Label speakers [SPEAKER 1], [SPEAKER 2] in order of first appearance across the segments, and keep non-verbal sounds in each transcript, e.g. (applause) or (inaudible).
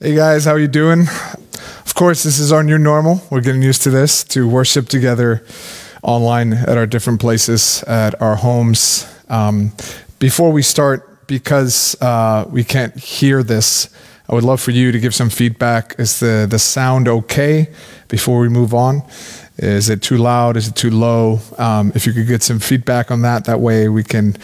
[SPEAKER 1] Hey guys, how you doing? Of course, this is our new normal. We're getting used to this to worship together online at our different places, at our homes. Um, before we start, because uh, we can't hear this, I would love for you to give some feedback. Is the the sound okay before we move on? Is it too loud? Is it too low? Um, if you could get some feedback on that, that way we can,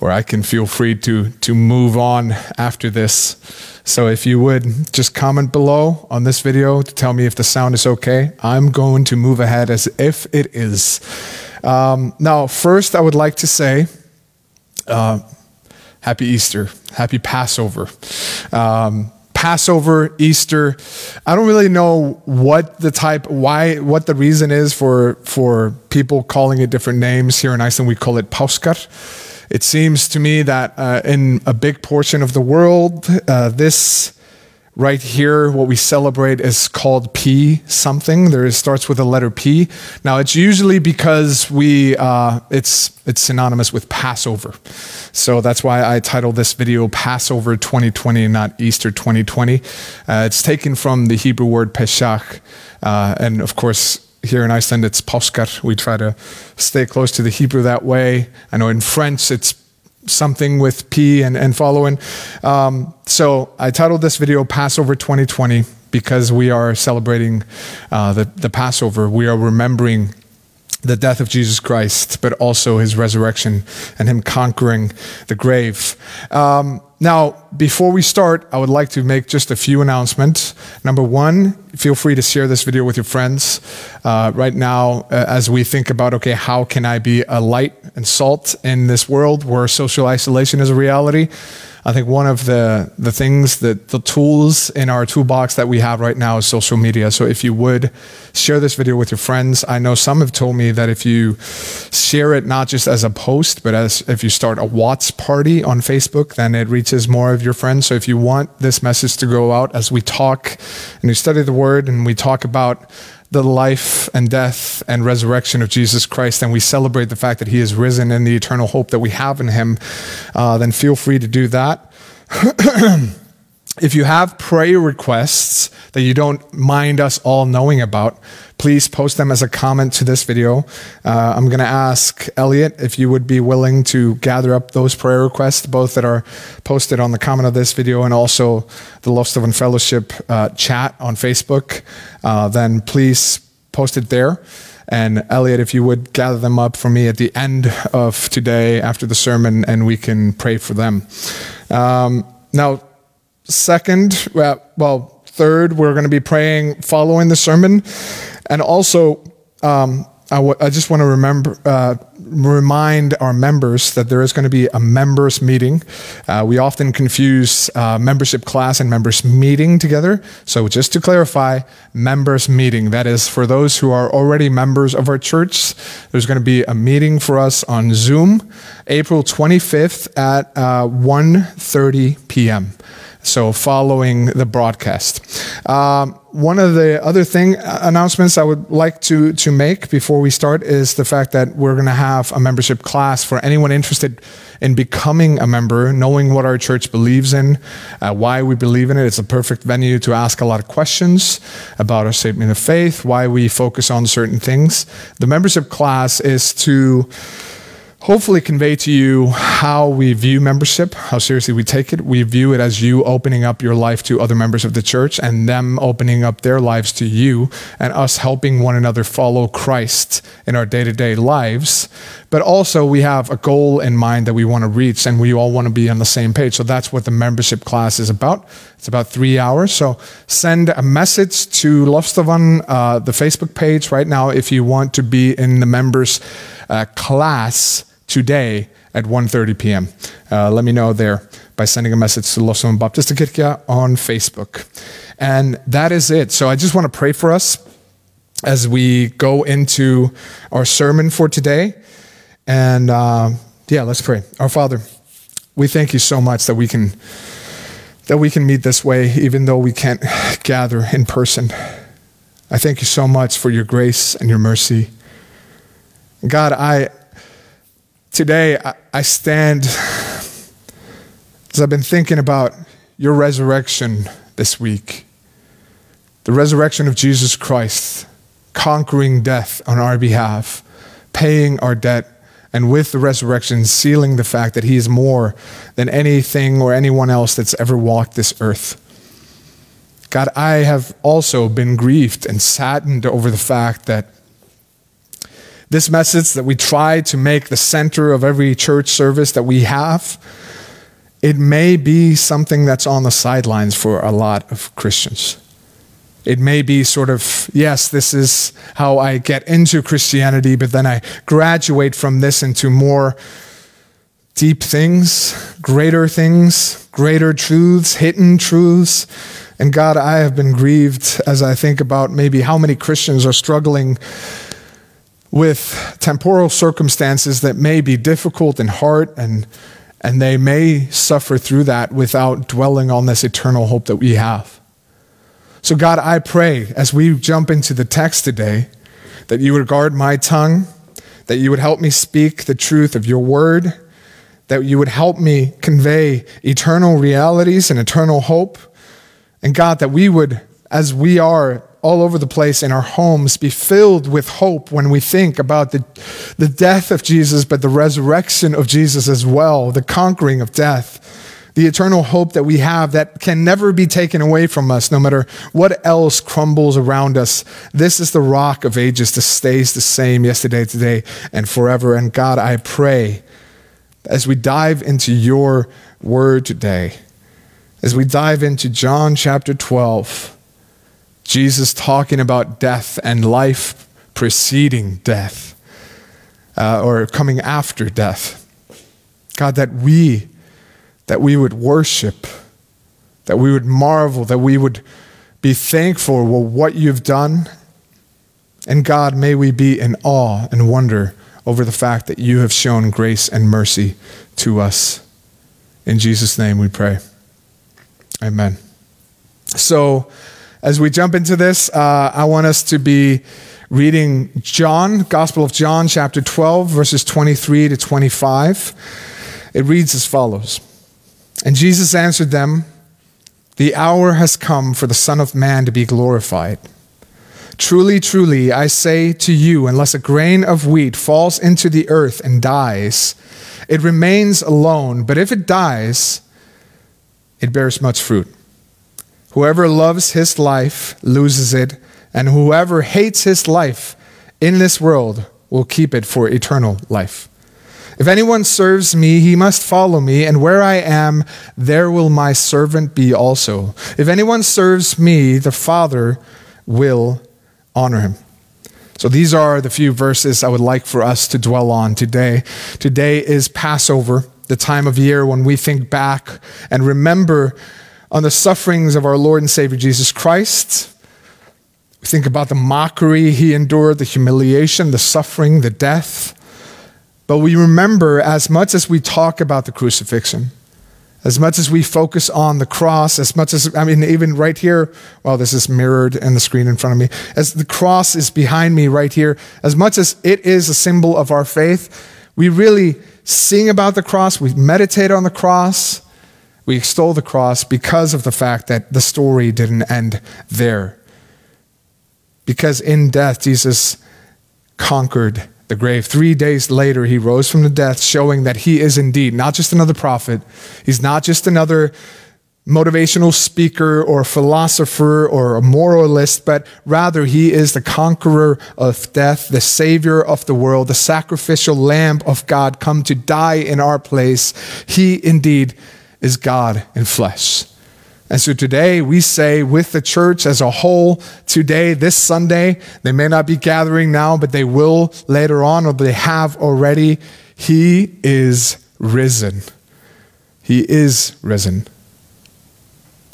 [SPEAKER 1] or I can feel free to to move on after this. So if you would just comment below on this video to tell me if the sound is okay, I'm going to move ahead as if it is. Um, now, first, I would like to say. Uh, Happy Easter, Happy Passover. Um, Passover, Easter. I don't really know what the type, why, what the reason is for for people calling it different names. Here in Iceland, we call it Páskar. It seems to me that uh, in a big portion of the world, uh, this right here, what we celebrate is called P something. There it starts with the letter P. Now it's usually because we uh, it's it's synonymous with Passover, so that's why I titled this video Passover 2020 and not Easter 2020. Uh, it's taken from the Hebrew word Pesach, uh, and of course. Here in Iceland, it's Páskar. We try to stay close to the Hebrew that way. I know in French, it's something with P and, and following. Um, so I titled this video Passover 2020 because we are celebrating uh, the, the Passover. We are remembering the death of Jesus Christ, but also his resurrection and him conquering the grave. Um, now, before we start, I would like to make just a few announcements. Number one, feel free to share this video with your friends. Uh, right now, uh, as we think about, okay, how can I be a light and salt in this world where social isolation is a reality? I think one of the, the things that the tools in our toolbox that we have right now is social media. So if you would share this video with your friends, I know some have told me that if you share it not just as a post, but as if you start a Watch party on Facebook, then it reaches more of your friends. So if you want this message to go out as we talk and we study the word and we talk about the life and death and resurrection of Jesus Christ and we celebrate the fact that he is risen and the eternal hope that we have in him, uh, then feel free to do that. (clears throat) if you have prayer requests that you don't mind us all knowing about, please post them as a comment to this video. Uh, I'm going to ask Elliot if you would be willing to gather up those prayer requests, both that are posted on the comment of this video and also the Loftstofan Fellowship uh, chat on Facebook. Uh, then please post it there. And Elliot, if you would gather them up for me at the end of today after the sermon, and we can pray for them. Um, now, second, well, third, we're going to be praying following the sermon. And also, um, I, w- I just want to remember, uh, remind our members that there is going to be a members meeting. Uh, we often confuse uh, membership class and members meeting together. So just to clarify, members meeting, that is for those who are already members of our church. There's going to be a meeting for us on Zoom, April 25th at uh, 1.30 p.m so following the broadcast. Um, one of the other thing uh, announcements I would like to to make before we start is the fact that we're going to have a membership class for anyone interested in becoming a member, knowing what our church believes in, uh, why we believe in it. It's a perfect venue to ask a lot of questions about our statement of faith, why we focus on certain things. The membership class is to hopefully convey to you how we view membership, how seriously we take it. We view it as you opening up your life to other members of the church and them opening up their lives to you and us helping one another follow Christ in our day to day lives. But also, we have a goal in mind that we want to reach and we all want to be on the same page. So that's what the membership class is about. It's about three hours. So send a message to Loftstofan, uh, the Facebook page right now, if you want to be in the members uh, class today at 1.30 p.m. Uh, let me know there by sending a message to Loftstofan Baptistakirkja on Facebook. And that is it. So I just want to pray for us as we go into our sermon for today. And uh, yeah, let's pray. Our Father, we thank you so much that we can that we can meet this way, even though we can't gather in person. I thank you so much for your grace and your mercy. God, I today I, I stand as I've been thinking about your resurrection this week. The resurrection of Jesus Christ, conquering death on our behalf, paying our debt, and with the resurrection, sealing the fact that he is more than anything or anyone else that's ever walked this earth. God, I have also been grieved and saddened over the fact that this message that we try to make the center of every church service that we have, it may be something that's on the sidelines for a lot of Christians. It may be sort of, yes, this is how I get into Christianity, but then I graduate from this into more deep things, greater things, greater truths, hidden truths. And God, I have been grieved as I think about maybe how many Christians are struggling with temporal circumstances that may be difficult and hard, and, and they may suffer through that without dwelling on this eternal hope that we have. So, God, I pray as we jump into the text today that you would guard my tongue, that you would help me speak the truth of your word, that you would help me convey eternal realities and eternal hope. And God, that we would, as we are all over the place in our homes be filled with hope when we think about the, the death of Jesus, but the resurrection of Jesus as well, the conquering of death, the eternal hope that we have that can never be taken away from us, no matter what else crumbles around us. This is the rock of ages that stays the same yesterday, today, and forever. And God, I pray as we dive into your word today, as we dive into John chapter 12, Jesus talking about death and life preceding death uh, or coming after death. God, that we, that we would worship, that we would marvel, that we would be thankful for what you've done. And God, may we be in awe and wonder over the fact that you have shown grace and mercy to us. In Jesus' name we pray. Amen. So, as we jump into this, uh, I want us to be reading John, Gospel of John, chapter 12, verses 23 to 25. It reads as follows And Jesus answered them, The hour has come for the Son of Man to be glorified. Truly, truly, I say to you, unless a grain of wheat falls into the earth and dies, it remains alone, but if it dies, it bears much fruit. Whoever loves his life loses it, and whoever hates his life in this world will keep it for eternal life. If anyone serves me, he must follow me, and where I am, there will my servant be also. If anyone serves me, the Father will honor him. So these are the few verses I would like for us to dwell on today. Today is Passover, the time of year when we think back and remember on the sufferings of our Lord and Savior Jesus Christ. We think about the mockery he endured, the humiliation, the suffering, the death. But we remember as much as we talk about the crucifixion, as much as we focus on the cross, as much as, I mean, even right here, well, this is mirrored in the screen in front of me, as the cross is behind me right here, as much as it is a symbol of our faith, we really sing about the cross, we meditate on the cross, we extol the cross because of the fact that the story didn't end there. Because in death, Jesus conquered the grave. Three days later, he rose from the death, showing that he is indeed not just another prophet, he's not just another motivational speaker or philosopher or a moralist, but rather he is the conqueror of death, the savior of the world, the sacrificial lamb of God come to die in our place. He indeed is God in flesh. And so today we say with the church as a whole, today, this Sunday, they may not be gathering now, but they will later on, or they have already. He is risen. He is risen.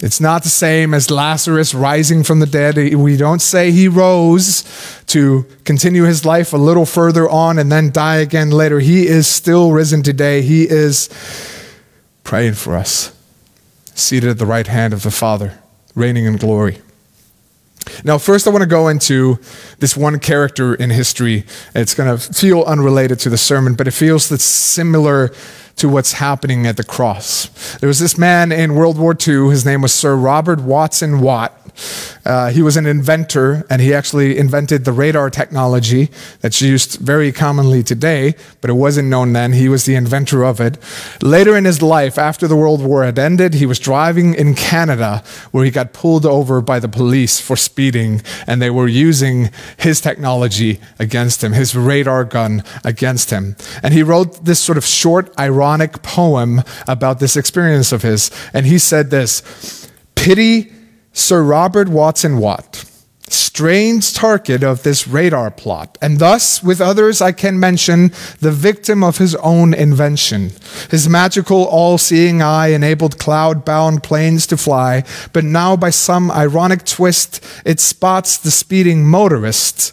[SPEAKER 1] It's not the same as Lazarus rising from the dead. We don't say he rose to continue his life a little further on and then die again later. He is still risen today. He is praying for us, seated at the right hand of the Father, reigning in glory. Now, first, I want to go into this one character in history. It's going to feel unrelated to the sermon, but it feels that's similar to what's happening at the cross. There was this man in World War II, his name was Sir Robert Watson Watt. Uh, he was an inventor, and he actually invented the radar technology that's used very commonly today, but it wasn't known then. He was the inventor of it. Later in his life, after the World War had ended, he was driving in Canada where he got pulled over by the police for speeding, and they were using his technology against him, his radar gun against him. And he wrote this sort of short, ironic poem about this experience of his. And he said this Pity Sir Robert Watson Watt, strange target of this radar plot, and thus, with others, I can mention the victim of his own invention. His magical, all seeing eye enabled cloud bound planes to fly, but now, by some ironic twist, it spots the speeding motorist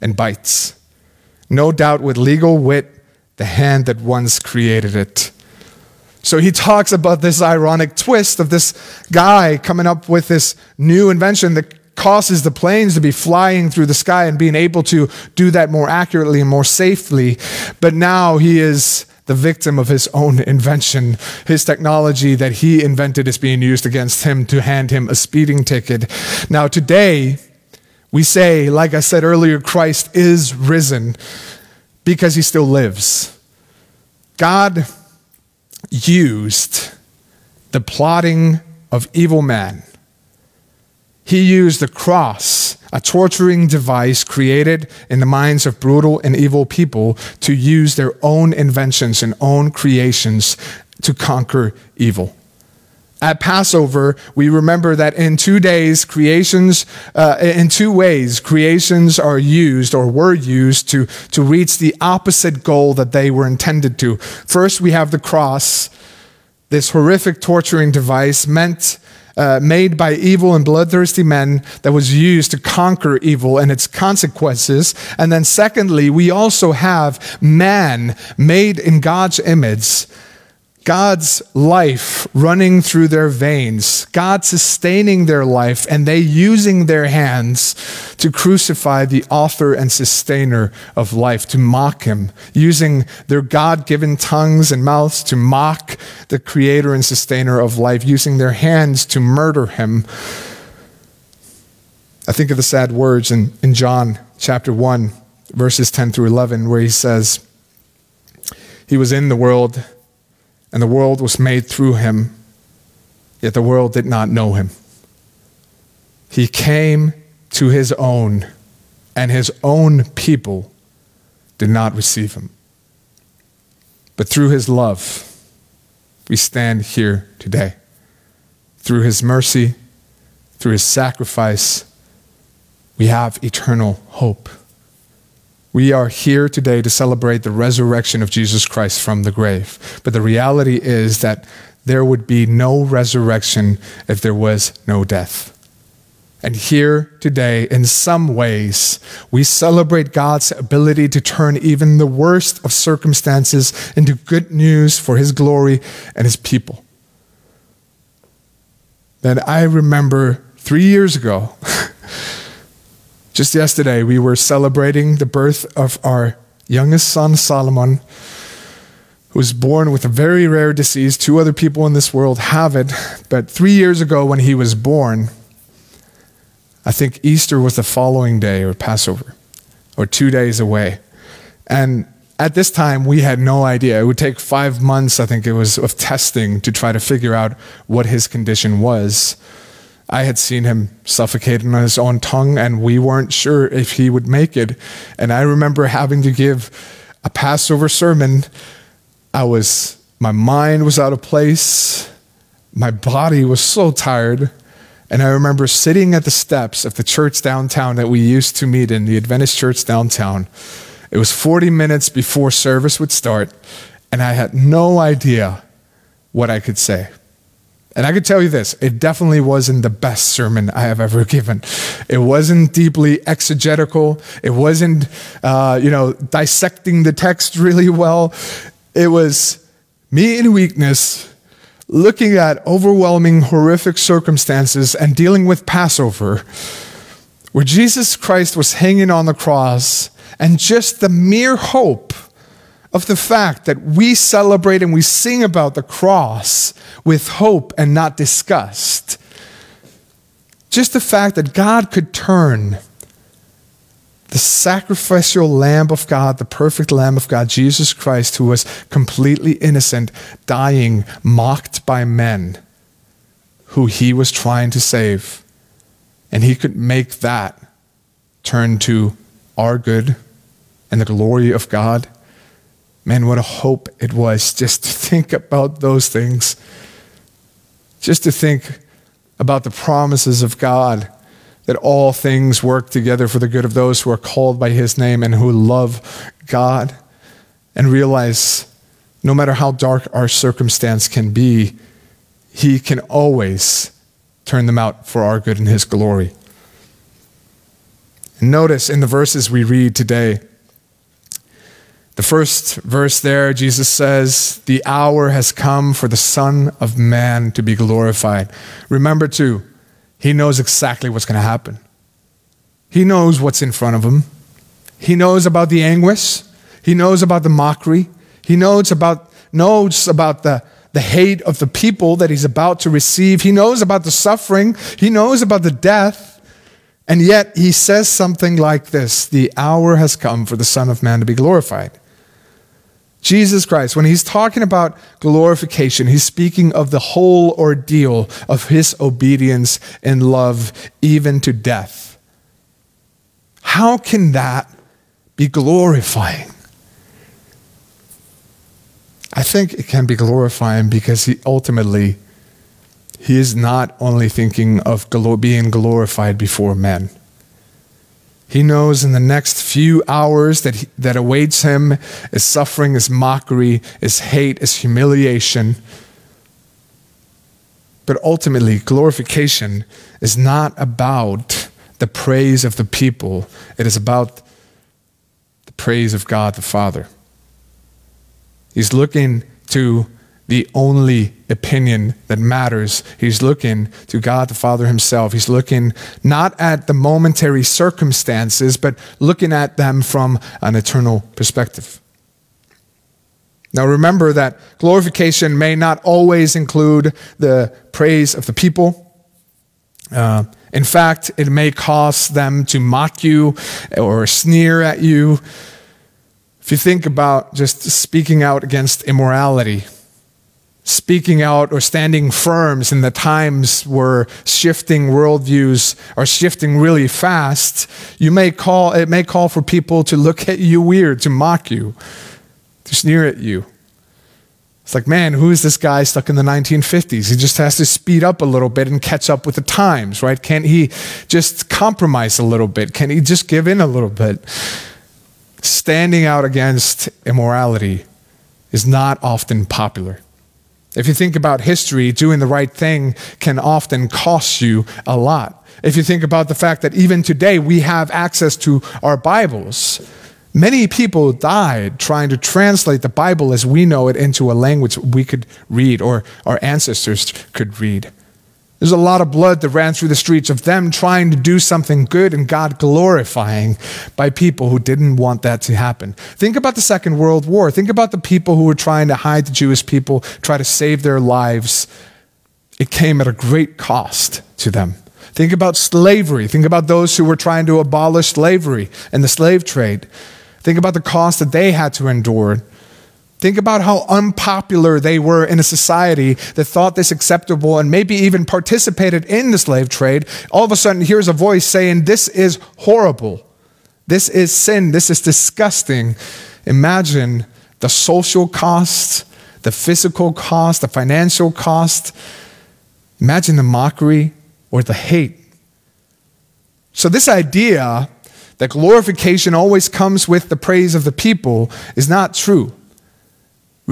[SPEAKER 1] and bites. No doubt with legal wit, the hand that once created it. So he talks about this ironic twist of this guy coming up with this new invention that causes the planes to be flying through the sky and being able to do that more accurately and more safely. But now he is the victim of his own invention. His technology that he invented is being used against him to hand him a speeding ticket. Now, today, we say, like I said earlier, Christ is risen because he still lives. God used the plotting of evil men. He used the cross, a torturing device created in the minds of brutal and evil people, to use their own inventions and own creations to conquer evil. At Passover, we remember that in two days, creations, uh, in two ways, creations are used or were used to, to reach the opposite goal that they were intended to. First, we have the cross, this horrific torturing device meant uh, made by evil and bloodthirsty men that was used to conquer evil and its consequences. And then, secondly, we also have man made in God's image God's life running through their veins, God sustaining their life, and they using their hands to crucify the author and sustainer of life, to mock him, using their God given tongues and mouths to mock the creator and sustainer of life, using their hands to murder him. I think of the sad words in, in John chapter 1, verses 10 through 11, where he says, He was in the world and the world was made through him, yet the world did not know him. He came to his own, and his own people did not receive him. But through his love, we stand here today. Through his mercy, through his sacrifice, we have eternal hope. We are here today to celebrate the resurrection of Jesus Christ from the grave. But the reality is that there would be no resurrection if there was no death. And here today, in some ways, we celebrate God's ability to turn even the worst of circumstances into good news for His glory and His people. Then I remember three years ago, (laughs) Just yesterday, we were celebrating the birth of our youngest son, Solomon, who was born with a very rare disease. Two other people in this world have it. But three years ago, when he was born, I think Easter was the following day, or Passover, or two days away. And at this time, we had no idea. It would take five months, I think it was, of testing to try to figure out what his condition was. I had seen him suffocating on his own tongue, and we weren't sure if he would make it. And I remember having to give a Passover sermon. I was, my mind was out of place. My body was so tired. And I remember sitting at the steps of the church downtown that we used to meet in, the Adventist church downtown. It was 40 minutes before service would start, and I had no idea what I could say. And I could tell you this it definitely wasn't the best sermon I have ever (laughs) given. It wasn't deeply exegetical, it wasn't, uh, you know, dissecting the text really well. It was me in weakness, looking at overwhelming, horrific circumstances and dealing with Passover where Jesus Christ was hanging on the cross, and just the mere hope of the fact that we celebrate and we sing about the cross with hope and not disgust. Just the fact that God could turn the sacrificial Lamb of God, the perfect Lamb of God, Jesus Christ, who was completely innocent, dying, mocked by men who he was trying to save. And he could make that turn to our good and the glory of God. Man, what a hope it was just to think about those things. Just to think about the promises of God that all things work together for the good of those who are called by his name and who love God. And realize no matter how dark our circumstance can be, he can always turn them out for our good and his glory. Notice in the verses we read today, the first verse there, Jesus says, The hour has come for the Son of Man to be glorified. Remember, too, he knows exactly what's going to happen. He knows what's in front of him. He knows about the anguish. He knows about the mockery. He knows about, knows about the, the hate of the people that he's about to receive. He knows about the suffering. He knows about the death. And yet he says something like this The hour has come for the Son of Man to be glorified. Jesus Christ, when he's talking about glorification, he's speaking of the whole ordeal of his obedience and love, even to death. How can that be glorifying? I think it can be glorifying because he ultimately he is not only thinking of being glorified before men he knows in the next few hours that, he, that awaits him is suffering, is mockery, is hate, is humiliation. But ultimately, glorification is not about the praise of the people, it is about the praise of God the Father. He's looking to the only opinion that matters. He's looking to God the Father Himself. He's looking not at the momentary circumstances, but looking at them from an eternal perspective. Now remember that glorification may not always include the praise of the people. Uh, in fact, it may cause them to mock you or sneer at you. If you think about just speaking out against immorality, speaking out or standing firms in the times where shifting worldviews are shifting really fast, you may call, it may call for people to look at you weird, to mock you, to sneer at you. It's like, man, who is this guy stuck in the 1950s? He just has to speed up a little bit and catch up with the times, right? Can't he just compromise a little bit? Can he just give in a little bit? Standing out against immorality is not often popular. If you think about history, doing the right thing can often cost you a lot. If you think about the fact that even today we have access to our Bibles, many people died trying to translate the Bible as we know it into a language we could read or our ancestors could read. There's a lot of blood that ran through the streets of them trying to do something good and God glorifying by people who didn't want that to happen. Think about the Second World War. Think about the people who were trying to hide the Jewish people, try to save their lives. It came at a great cost to them. Think about slavery. Think about those who were trying to abolish slavery and the slave trade. Think about the cost that they had to endure Think about how unpopular they were in a society that thought this acceptable and maybe even participated in the slave trade. All of a sudden, here's a voice saying, This is horrible. This is sin. This is disgusting. Imagine the social cost, the physical cost, the financial cost. Imagine the mockery or the hate. So, this idea that glorification always comes with the praise of the people is not true.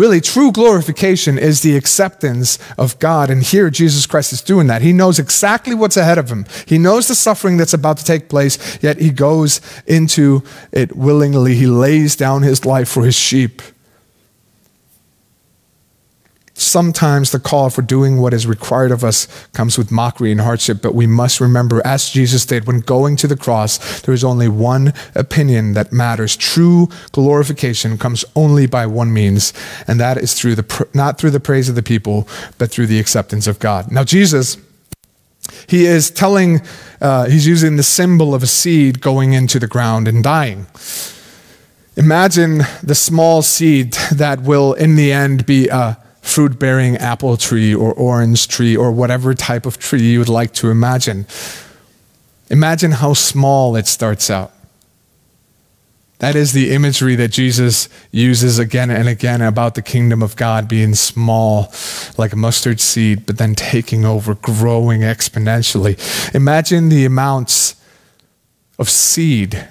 [SPEAKER 1] Really, true glorification is the acceptance of God. And here, Jesus Christ is doing that. He knows exactly what's ahead of him. He knows the suffering that's about to take place, yet he goes into it willingly. He lays down his life for his sheep. Sometimes the call for doing what is required of us comes with mockery and hardship, but we must remember, as Jesus did when going to the cross, there is only one opinion that matters. True glorification comes only by one means, and that is through the not through the praise of the people, but through the acceptance of God. Now, Jesus, he is telling, uh, he's using the symbol of a seed going into the ground and dying. Imagine the small seed that will, in the end, be a fruit bearing apple tree or orange tree or whatever type of tree you would like to imagine. Imagine how small it starts out. That is the imagery that Jesus uses again and again about the kingdom of God being small, like a mustard seed, but then taking over, growing exponentially. Imagine the amounts of seed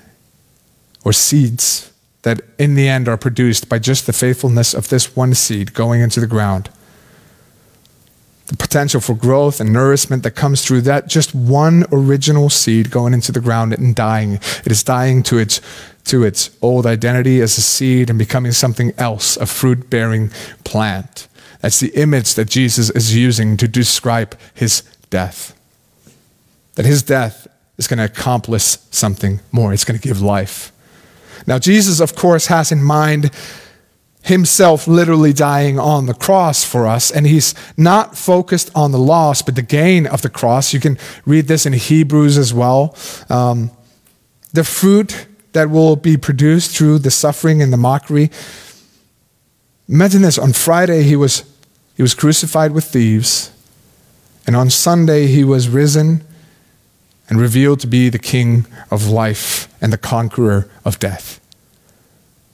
[SPEAKER 1] or seeds that in the end are produced by just the faithfulness of this one seed going into the ground. The potential for growth and nourishment that comes through that just one original seed going into the ground and dying. It is dying to its, to its old identity as a seed and becoming something else, a fruit bearing plant. That's the image that Jesus is using to describe his death. That his death is going to accomplish something more, it's going to give life. Now, Jesus, of course, has in mind himself literally dying on the cross for us, and he's not focused on the loss, but the gain of the cross. You can read this in Hebrews as well. Um, the fruit that will be produced through the suffering and the mockery. Imagine this on Friday, he was, he was crucified with thieves, and on Sunday, he was risen and revealed to be the king of life and the conqueror of death.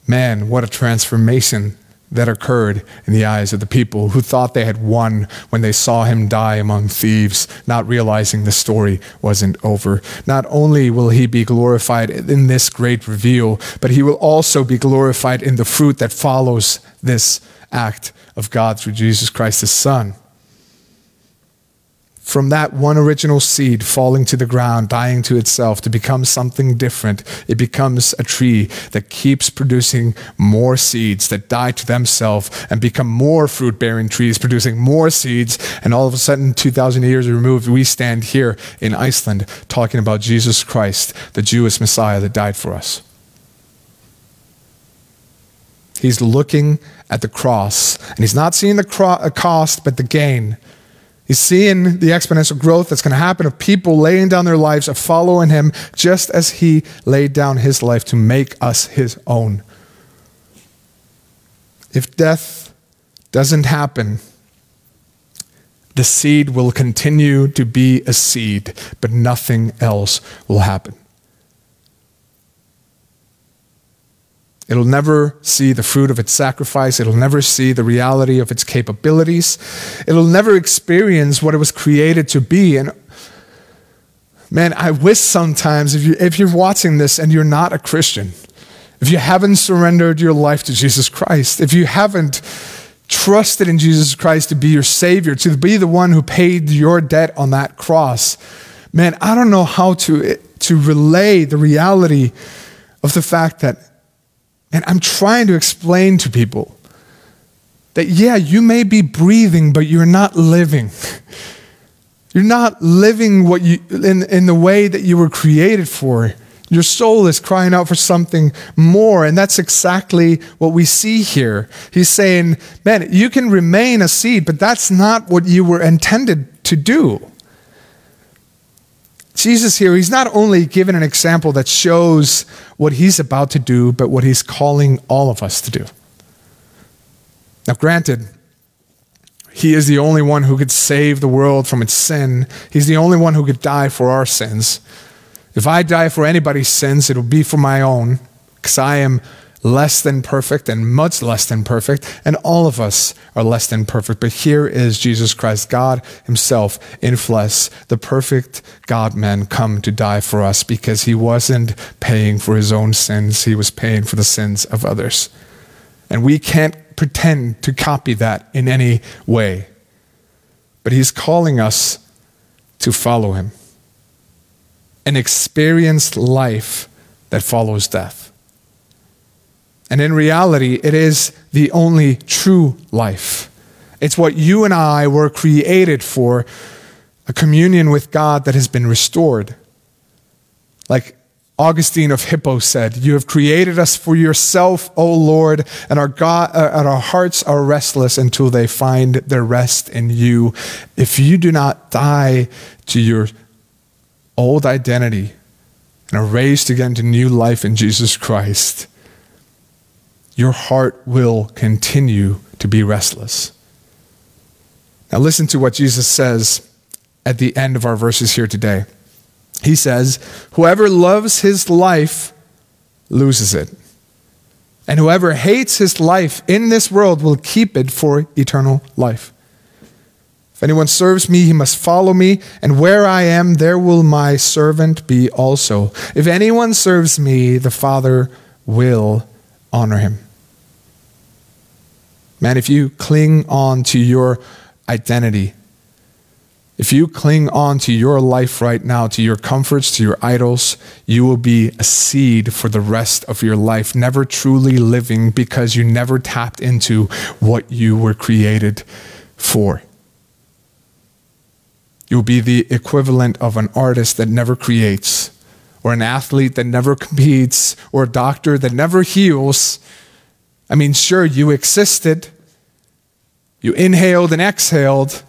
[SPEAKER 1] Man, what a transformation that occurred in the eyes of the people who thought they had won when they saw him die among thieves, not realizing the story wasn't over. Not only will he be glorified in this great reveal, but he will also be glorified in the fruit that follows this act of God through Jesus Christ, his Son from that one original seed falling to the ground, dying to itself to become something different, it becomes a tree that keeps producing more seeds that die to themselves and become more fruit bearing trees, producing more seeds. And all of a sudden, 2,000 years removed, we stand here in Iceland talking about Jesus Christ, the Jewish Messiah that died for us. He's looking at the cross, and he's not seeing the cro- uh, cost, but the gain. He's seeing the exponential growth that's going to happen of people laying down their lives of following him just as he laid down his life to make us his own. If death doesn't happen, the seed will continue to be a seed, but nothing else will happen. It'll never see the fruit of its sacrifice. It'll never see the reality of its capabilities. It'll never experience what it was created to be. And man, I wish sometimes if, you, if you're watching this and you're not a Christian, if you haven't surrendered your life to Jesus Christ, if you haven't trusted in Jesus Christ to be your Savior, to be the one who paid your debt on that cross, man, I don't know how to, to relay the reality of the fact that and I'm trying to explain to people that, yeah, you may be breathing, but you're not living. (laughs) You're not living what you, in, in the way that you were created for. Your soul is crying out for something more. And that's exactly what we see here. He's saying, man, you can remain a seed, but that's not what you were intended to do. Jesus here, he's not only given an example that shows what he's about to do, but what he's calling all of us to do. Now, granted, he is the only one who could save the world from its sin. He's the only one who could die for our sins. If I die for anybody's sins, it'll be for my own, because I am less than perfect and much less than perfect, and all of us are less than perfect. But here is Jesus Christ, God Himself in flesh, the perfect God man, come to die for us because He wasn't paying for His own sins, He was paying for the sins of others. And we can't pretend to copy that in any way. But He's calling us to follow Him, an experienced life that follows death. And in reality, it is the only true life. It's what you and I were created for a communion with God that has been restored. Like Augustine of Hippo said, You have created us for yourself, O Lord, and our, God, uh, and our hearts are restless until they find their rest in you. If you do not die to your old identity and are raised again to new life in Jesus Christ, your heart will continue to be restless. Now, listen to what Jesus says at the end of our verses here today. He says, Whoever loves his life loses it. And whoever hates his life in this world will keep it for eternal life. If anyone serves me, he must follow me, and where I am, there will my servant be also. If anyone serves me, the Father will honor him. Man, if you cling on to your identity, if you cling on to your life right now, to your comforts, to your idols, you will be a seed for the rest of your life, never truly living because you never tapped into what you were created for. You'll be the equivalent of an artist that never creates, or an athlete that never competes, or a doctor that never heals. I mean, sure, you existed, you inhaled and exhaled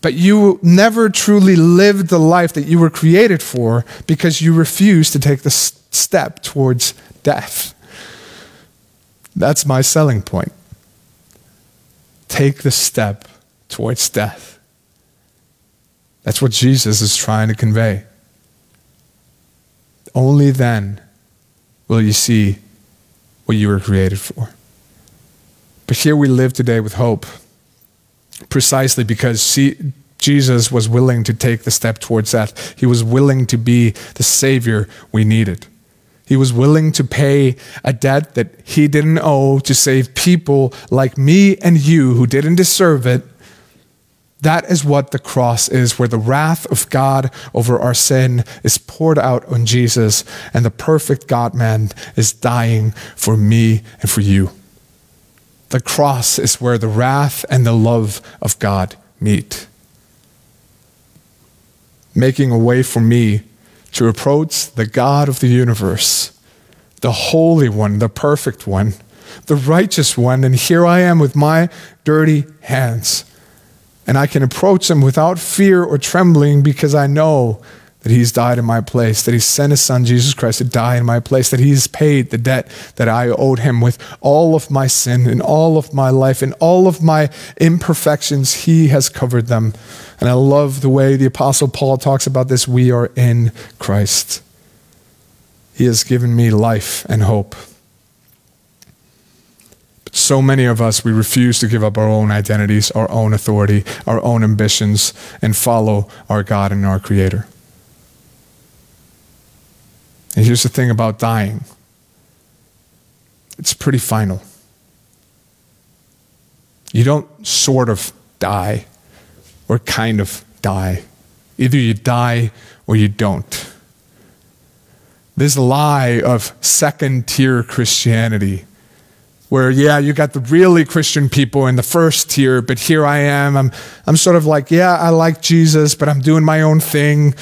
[SPEAKER 1] but you never truly lived the life that you were created for because you refused to take the step towards death. That's my selling point. Take the step towards death. That's what Jesus is trying to convey. Only then will you see what you were created for. But here we live today with hope precisely because Jesus was willing to take the step towards that. He was willing to be the Savior we needed. He was willing to pay a debt that he didn't owe to save people like me and you who didn't deserve it. That is what the cross is, where the wrath of God over our sin is poured out on Jesus, and the perfect God man is dying for me and for you. The cross is where the wrath and the love of God meet. Making a way for me to approach the God of the universe, the Holy One, the perfect one, the righteous one. And here I am with my dirty hands. And I can approach him without fear or trembling because I know that he's died in my place, that he sent his son Jesus Christ to die in my place, that he's paid the debt that I owed him with all of my sin and all of my life and all of my imperfections. He has covered them. And I love the way the Apostle Paul talks about this. We are in Christ. He has given me life and hope. So many of us, we refuse to give up our own identities, our own authority, our own ambitions, and follow our God and our Creator. And here's the thing about dying it's pretty final. You don't sort of die or kind of die. Either you die or you don't. This lie of second tier Christianity, where, yeah, you got the really Christian people in the first tier, but here I am. I'm, I'm sort of like, yeah, I like Jesus, but I'm doing my own thing.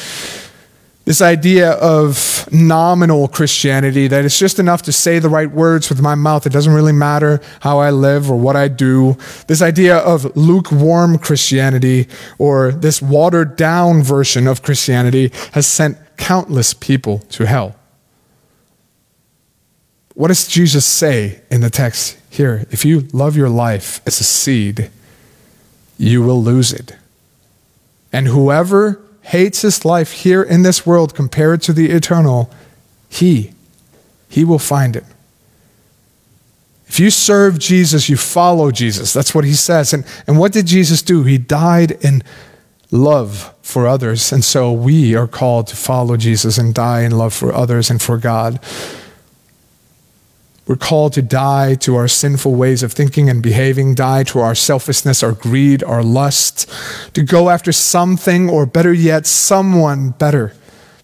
[SPEAKER 1] This idea of nominal Christianity, that it's just enough to say the right words with my mouth. It doesn't really matter how I live or what I do. This idea of lukewarm Christianity or this watered down version of Christianity has sent countless people to hell. What does Jesus say in the text here? If you love your life as a seed, you will lose it. And whoever hates his life here in this world compared to the eternal, he, he will find it. If you serve Jesus, you follow Jesus. That's what he says. And, and what did Jesus do? He died in love for others. And so we are called to follow Jesus and die in love for others and for God. We're called to die to our sinful ways of thinking and behaving, die to our selfishness, our greed, our lust, to go after something, or better yet, someone better,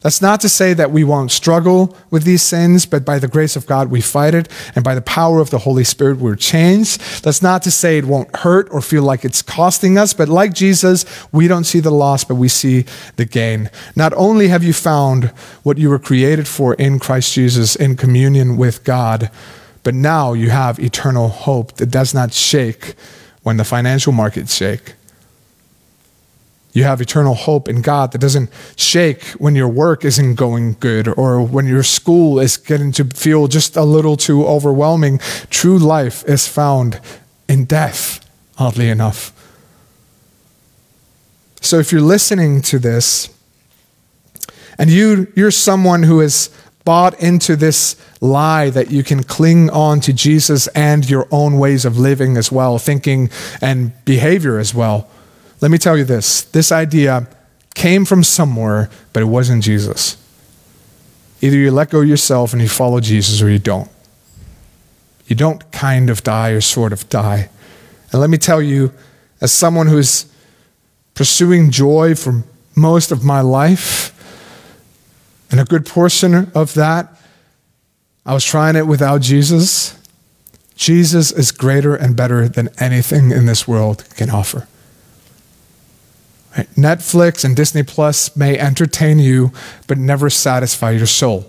[SPEAKER 1] That's not to say that we won't struggle with these sins, but by the grace of God, we fight it. And by the power of the Holy Spirit, we're changed. That's not to say it won't hurt or feel like it's costing us, but like Jesus, we don't see the loss, but we see the gain. Not only have you found what you were created for in Christ Jesus in communion with God, but now you have eternal hope that does not shake when the financial markets shake. You have eternal hope in God that doesn't shake when your work isn't going good or when your school is getting to feel just a little too overwhelming. True life is found in death, oddly enough. So if you're listening to this and you, you're someone who is bought into this lie that you can cling on to Jesus and your own ways of living as well, thinking and behavior as well let me tell you this this idea came from somewhere, but it wasn't Jesus. Either you let go of yourself and you follow Jesus or you don't. You don't kind of die or sort of die. And let me tell you, as someone who's pursuing joy for most of my life, and a good portion of that, I was trying it without Jesus. Jesus is greater and better than anything in this world can offer. Netflix and Disney Plus may entertain you, but never satisfy your soul.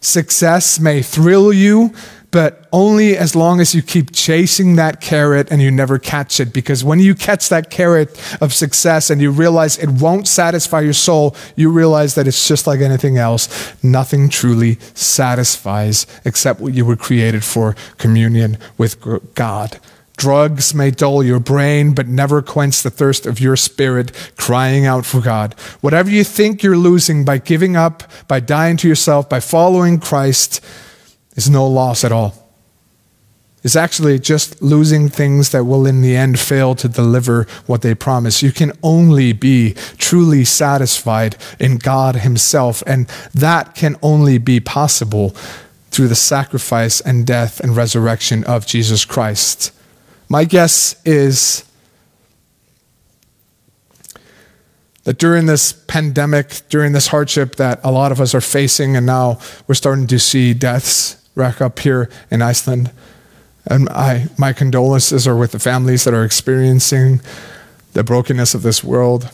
[SPEAKER 1] Success may thrill you, but only as long as you keep chasing that carrot and you never catch it. Because when you catch that carrot of success and you realize it won't satisfy your soul, you realize that it's just like anything else. Nothing truly satisfies except what you were created for communion with God. Drugs may dull your brain, but never quench the thirst of your spirit, crying out for God. Whatever you think you're losing by giving up, by dying to yourself, by following Christ, is no loss at all. It's actually just losing things that will, in the end, fail to deliver what they promise. You can only be truly satisfied in God Himself, and that can only be possible through the sacrifice and death and resurrection of Jesus Christ. My guess is that during this pandemic, during this hardship that a lot of us are facing, and now we're starting to see deaths rack up here in Iceland. And I, my condolences are with the families that are experiencing the brokenness of this world.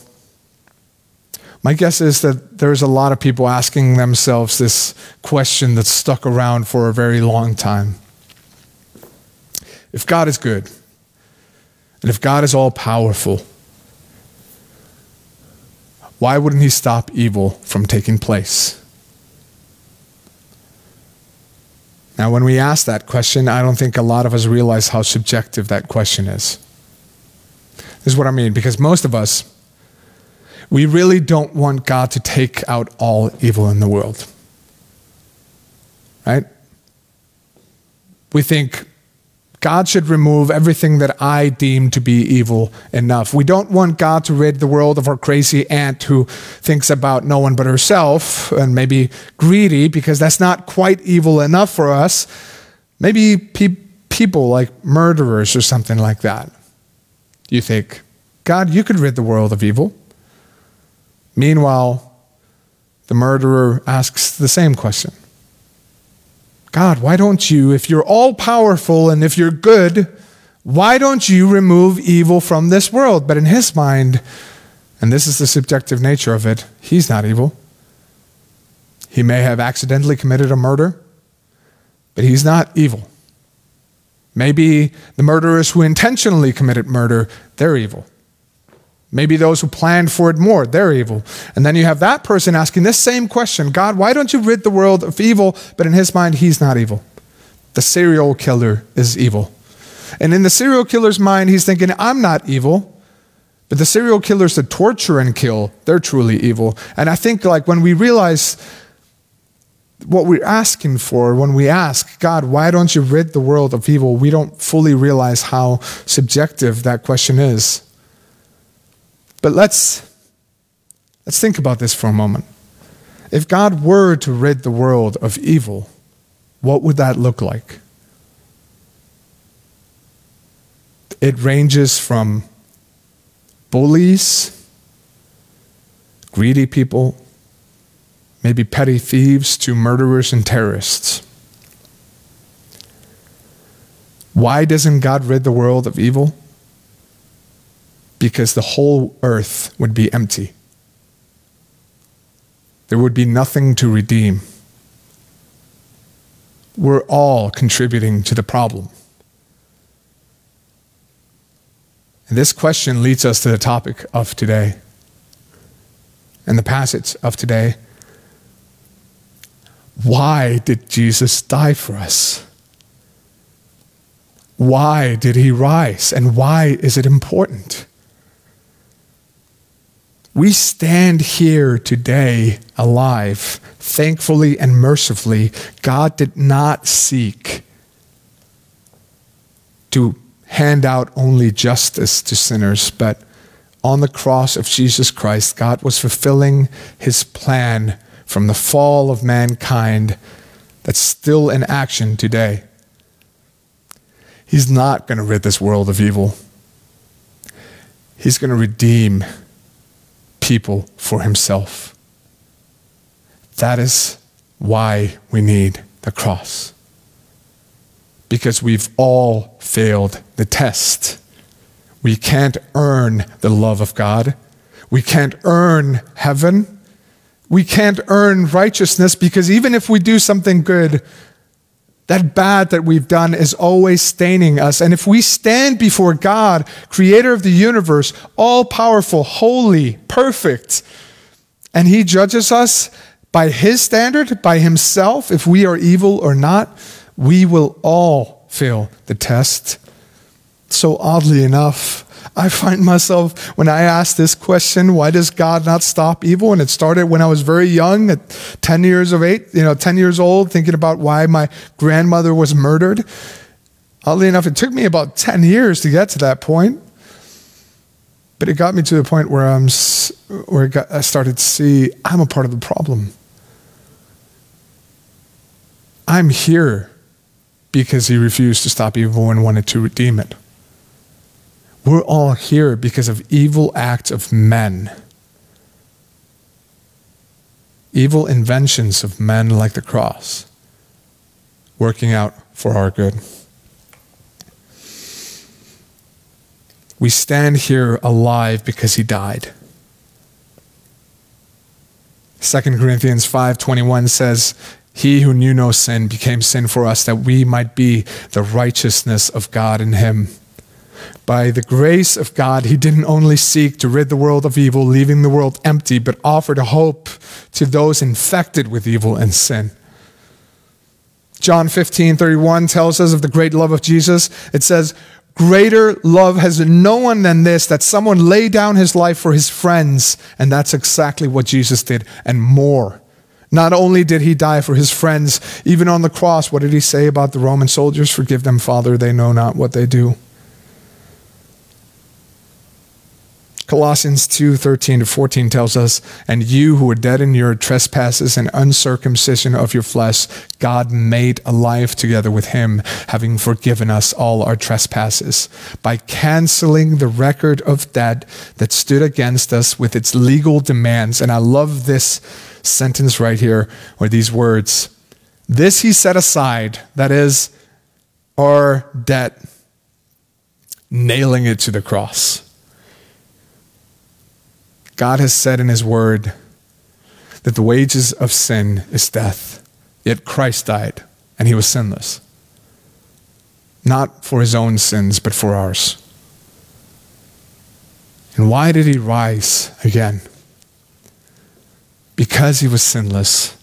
[SPEAKER 1] My guess is that there's a lot of people asking themselves this question that's stuck around for a very long time. If God is good, and if God is all powerful, why wouldn't He stop evil from taking place? Now, when we ask that question, I don't think a lot of us realize how subjective that question is. This is what I mean, because most of us, we really don't want God to take out all evil in the world. Right? We think God should remove everything that I deem to be evil enough. We don't want God to rid the world of our crazy aunt who thinks about no one but herself and maybe greedy because that's not quite evil enough for us. Maybe pe- people like murderers or something like that. You think, God, you could rid the world of evil. Meanwhile, the murderer asks the same question God, why don't you, if you're all powerful and if you're good, why don't you remove evil from this world? But in his mind, and this is the subjective nature of it, he's not evil. He may have accidentally committed a murder, but he's not evil. Maybe the murderers who intentionally committed murder, they're evil. Maybe those who planned for it more, they're evil. And then you have that person asking this same question God, why don't you rid the world of evil? But in his mind, he's not evil. The serial killer is evil. And in the serial killer's mind, he's thinking, I'm not evil. But the serial killers that torture and kill, they're truly evil. And I think, like, when we realize what we're asking for, when we ask, God, why don't you rid the world of evil, we don't fully realize how subjective that question is. But let's, let's think about this for a moment. If God were to rid the world of evil, what would that look like? It ranges from bullies, greedy people, maybe petty thieves to murderers and terrorists. Why doesn't God rid the world of evil? Because the whole earth would be empty. There would be nothing to redeem. We're all contributing to the problem. And this question leads us to the topic of today and the passage of today. Why did Jesus die for us? Why did he rise? And why is it important? We stand here today alive, thankfully and mercifully. God did not seek to hand out only justice to sinners, but on the cross of Jesus Christ, God was fulfilling his plan from the fall of mankind that's still in action today. He's not going to rid this world of evil. He's going to redeem people for himself. That is why we need the cross. Because we've all failed the test. We can't earn the love of God. We can't earn heaven. We can't earn righteousness because even if we do something good, that bad that we've done is always staining us. And if we stand before God, creator of the universe, all powerful, holy, perfect, and he judges us by his standard, by himself, if we are evil or not, we will all fail the test. So oddly enough, I find myself, when I ask this question, why does God not stop evil? And it started when I was very young, at 10 years of eight, you know, 10 years old, thinking about why my grandmother was murdered. Oddly enough, it took me about 10 years to get to that point. But it got me to the point where, I'm, where got, I started to see I'm a part of the problem. I'm here because he refused to stop evil and wanted to redeem it. We're all here because of evil acts of men. Evil inventions of men like the cross, working out for our good. We stand here alive because he died. 2 Corinthians 5:21 says, "He who knew no sin became sin for us that we might be the righteousness of God in him." By the grace of God, he didn't only seek to rid the world of evil, leaving the world empty, but offered a hope to those infected with evil and sin. John 15, 31 tells us of the great love of Jesus. It says, Greater love has no one than this, that someone lay down his life for his friends. And that's exactly what Jesus did, and more. Not only did he die for his friends, even on the cross, what did he say about the Roman soldiers? Forgive them, Father, they know not what they do. Colossians 2 13 to 14 tells us, And you who were dead in your trespasses and uncircumcision of your flesh, God made alive together with him, having forgiven us all our trespasses, by canceling the record of debt that stood against us with its legal demands. And I love this sentence right here, or these words. This he set aside, that is, our debt, nailing it to the cross. God has said in His Word that the wages of sin is death, yet Christ died, and He was sinless. Not for His own sins, but for ours. And why did He rise again? Because He was sinless,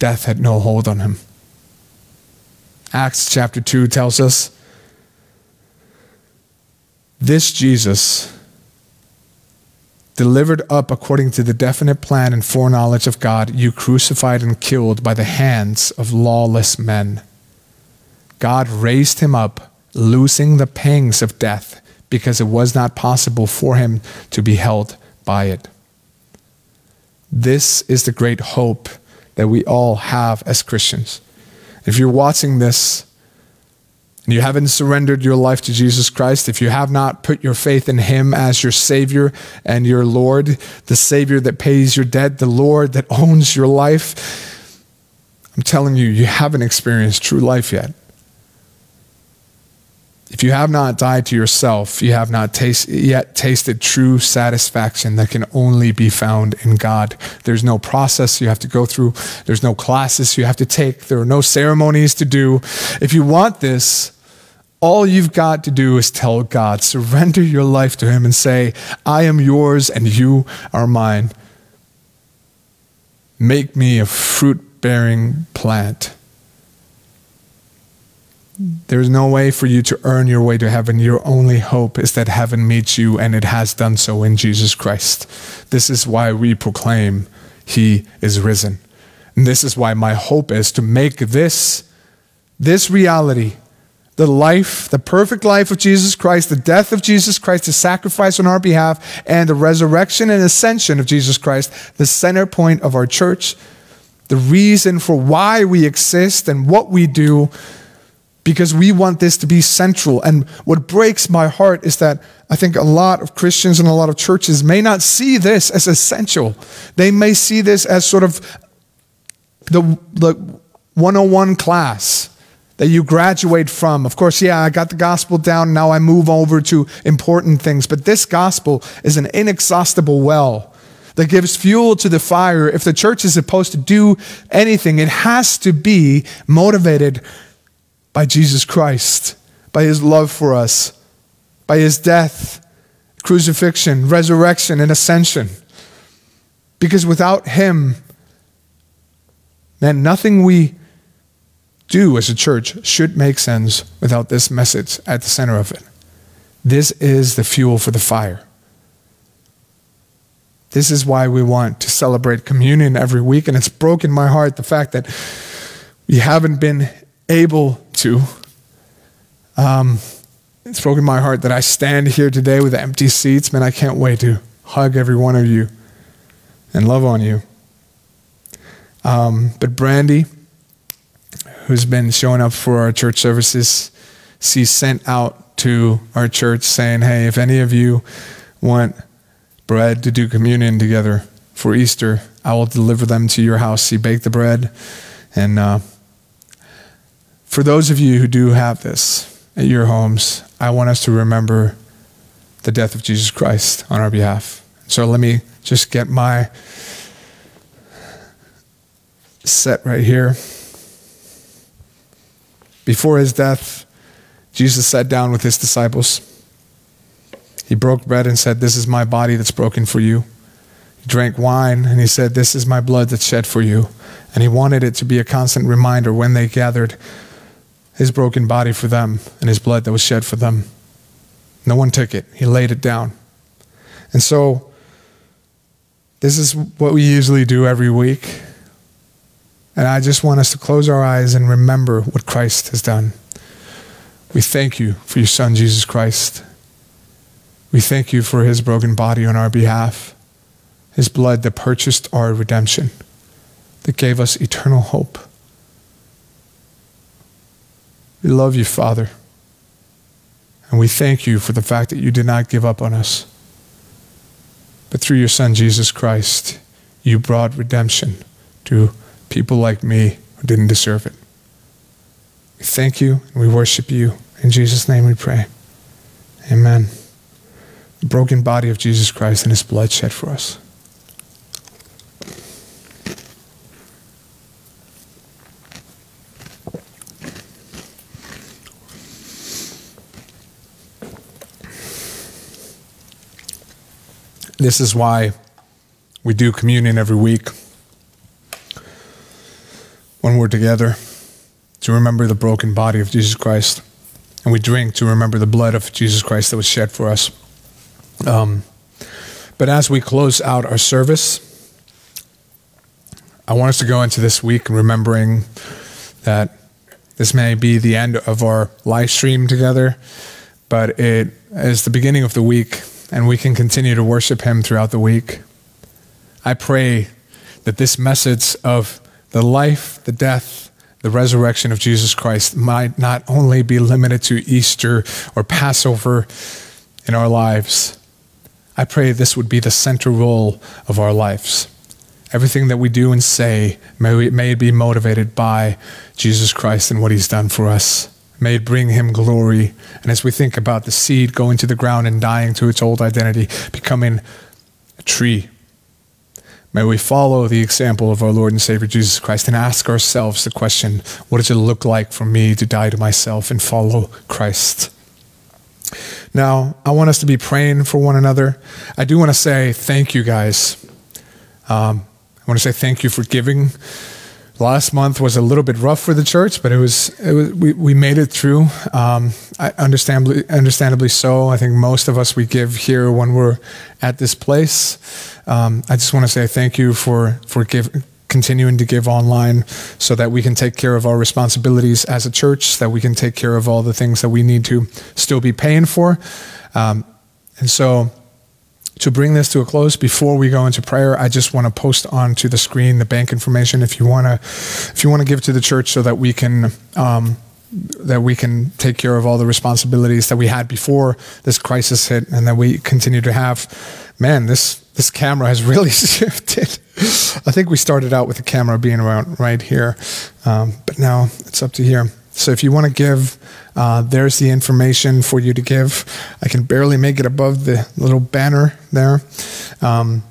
[SPEAKER 1] death had no hold on Him. Acts chapter 2 tells us this Jesus delivered up according to the definite plan and foreknowledge of God, you crucified and killed by the hands of lawless men. God raised him up, loosing the pangs of death, because it was not possible for him to be held by it. This is the great hope that we all have as Christians. If you're watching this you haven't surrendered your life to Jesus Christ, if you have not put your faith in Him as your Savior and your Lord, the Savior that pays your debt, the Lord that owns your life, I'm telling you, you haven't experienced true life yet. If you have not died to yourself, you have not taste, yet tasted true satisfaction that can only be found in God. There's no process you have to go through, there's no classes you have to take, there are no ceremonies to do. If you want this, all you've got to do is tell God, surrender your life to Him and say, I am yours and you are mine. Make me a fruit bearing plant. There's no way for you to earn your way to heaven. Your only hope is that heaven meets you, and it has done so in Jesus Christ. This is why we proclaim He is risen. And this is why my hope is to make this, this reality, the life, the perfect life of Jesus Christ, the death of Jesus Christ, the sacrifice on our behalf, and the resurrection and ascension of Jesus Christ, the center point of our church, the reason for why we exist and what we do because we want this to be central. And what breaks my heart is that I think a lot of Christians and a lot of churches may not see this as essential. They may see this as sort of the, the 101 class that you graduate from. Of course, yeah, I got the gospel down. Now I move over to important things. But this gospel is an inexhaustible well that gives fuel to the fire. If the church is supposed to do anything, it has to be motivated by Jesus Christ, by his love for us, by his death, crucifixion, resurrection, and ascension. Because without him, man, nothing we do as a church should make sense without this message at the center of it. This is the fuel for the fire. This is why we want to celebrate communion every week, and it's broken my heart the fact that we haven't been able to. Um, it's broken my heart that I stand here today with empty seats. Man, I can't wait to hug every one of you and love on you. Um, but Brandy, who's been showing up for our church services, she sent out to our church saying, hey, if any of you want bread to do communion together for Easter, I will deliver them to your house. She baked the bread and uh, for those of you who do have this at your homes, I want us to remember the death of Jesus Christ on our behalf. So let me just get my set right here. Before his death, Jesus sat down with his disciples. He broke bread and said, This is my body that's broken for you. He drank wine and he said, This is my blood that's shed for you. And he wanted it to be a constant reminder when they gathered his broken body for them and his blood that was shed for them. No one took it, he laid it down. And so, this is what we usually do every week. And I just want us to close our eyes and remember what Christ has done. We thank you for your Son, Jesus Christ. We thank you for his broken body on our behalf, his blood that purchased our redemption, that gave us eternal hope. We love you, Father. And we thank you for the fact that you did not give up on us. But through your Son, Jesus Christ, you brought redemption to people like me who didn't deserve it. We thank you and we worship you. In Jesus' name we pray. Amen. The broken body of Jesus Christ and his blood shed for us. This is why we do communion every week when we're together to remember the broken body of Jesus Christ. And we drink to remember the blood of Jesus Christ that was shed for us. Um, but as we close out our service, I want us to go into this week remembering that this may be the end of our live stream together, but it is the beginning of the week and we can continue to worship Him throughout the week. I pray that this message of the life, the death, the resurrection of Jesus Christ might not only be limited to Easter or Passover in our lives. I pray this would be the central role of our lives. Everything that we do and say, may, we, may be motivated by Jesus Christ and what he's done for us. May it bring him glory. And as we think about the seed going to the ground and dying to its old identity, becoming a tree, may we follow the example of our Lord and Savior Jesus Christ and ask ourselves the question what does it look like for me to die to myself and follow Christ? Now, I want us to be praying for one another. I do want to say thank you guys. Um, I want to say thank you for giving. Last month was a little bit rough for the church, but it was, it was we, we made it through. Um, understandably, understandably so. I think most of us we give here when we're at this place. Um, I just want to say thank you for for give, continuing to give online so that we can take care of our responsibilities as a church, that we can take care of all the things that we need to still be paying for. Um, and so, to bring this to a close, before we go into prayer, I just want to post onto the screen the bank information if you want to, if you want to give to the church, so that we can. Um, that we can take care of all the responsibilities that we had before this crisis hit and that we continue to have. Man, this this camera has really (laughs) shifted. I think we started out with the camera being around right here, um, but now it's up to here. So if you want to give, uh, there's the information for you to give. I can barely make it above the little banner there. Um,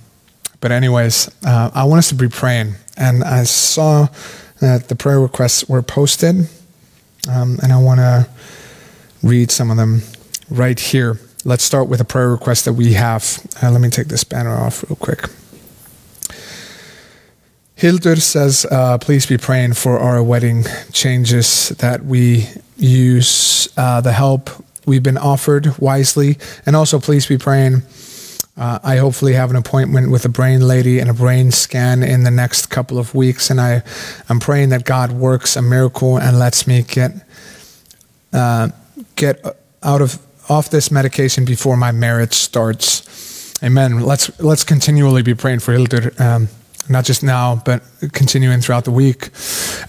[SPEAKER 1] but, anyways, uh, I want us to be praying. And I saw that the prayer requests were posted, um, and I want to read some of them right here. Let's start with a prayer request that we have. Uh, let me take this banner off real quick. Hildur says, uh, please be praying for our wedding changes that we use uh, the help we've been offered wisely. And also, please be praying. Uh, I hopefully have an appointment with a brain lady and a brain scan in the next couple of weeks. And I, I'm praying that God works a miracle and lets me get, uh, get out of off this medication before my marriage starts. Amen. Let's let's continually be praying for Hildur. Um, not just now, but continuing throughout the week.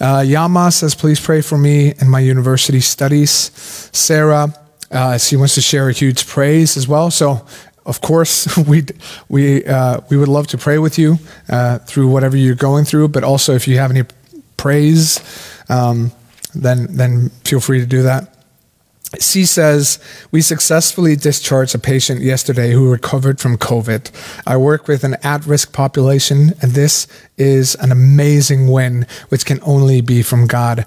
[SPEAKER 1] Uh, Yama says, please pray for me and my university studies. Sarah, uh, she wants to share a huge praise as well. So, of course, (laughs) we we uh, we would love to pray with you uh, through whatever you're going through. But also, if you have any praise, um, then then feel free to do that. C says, We successfully discharged a patient yesterday who recovered from COVID. I work with an at risk population, and this is an amazing win, which can only be from God.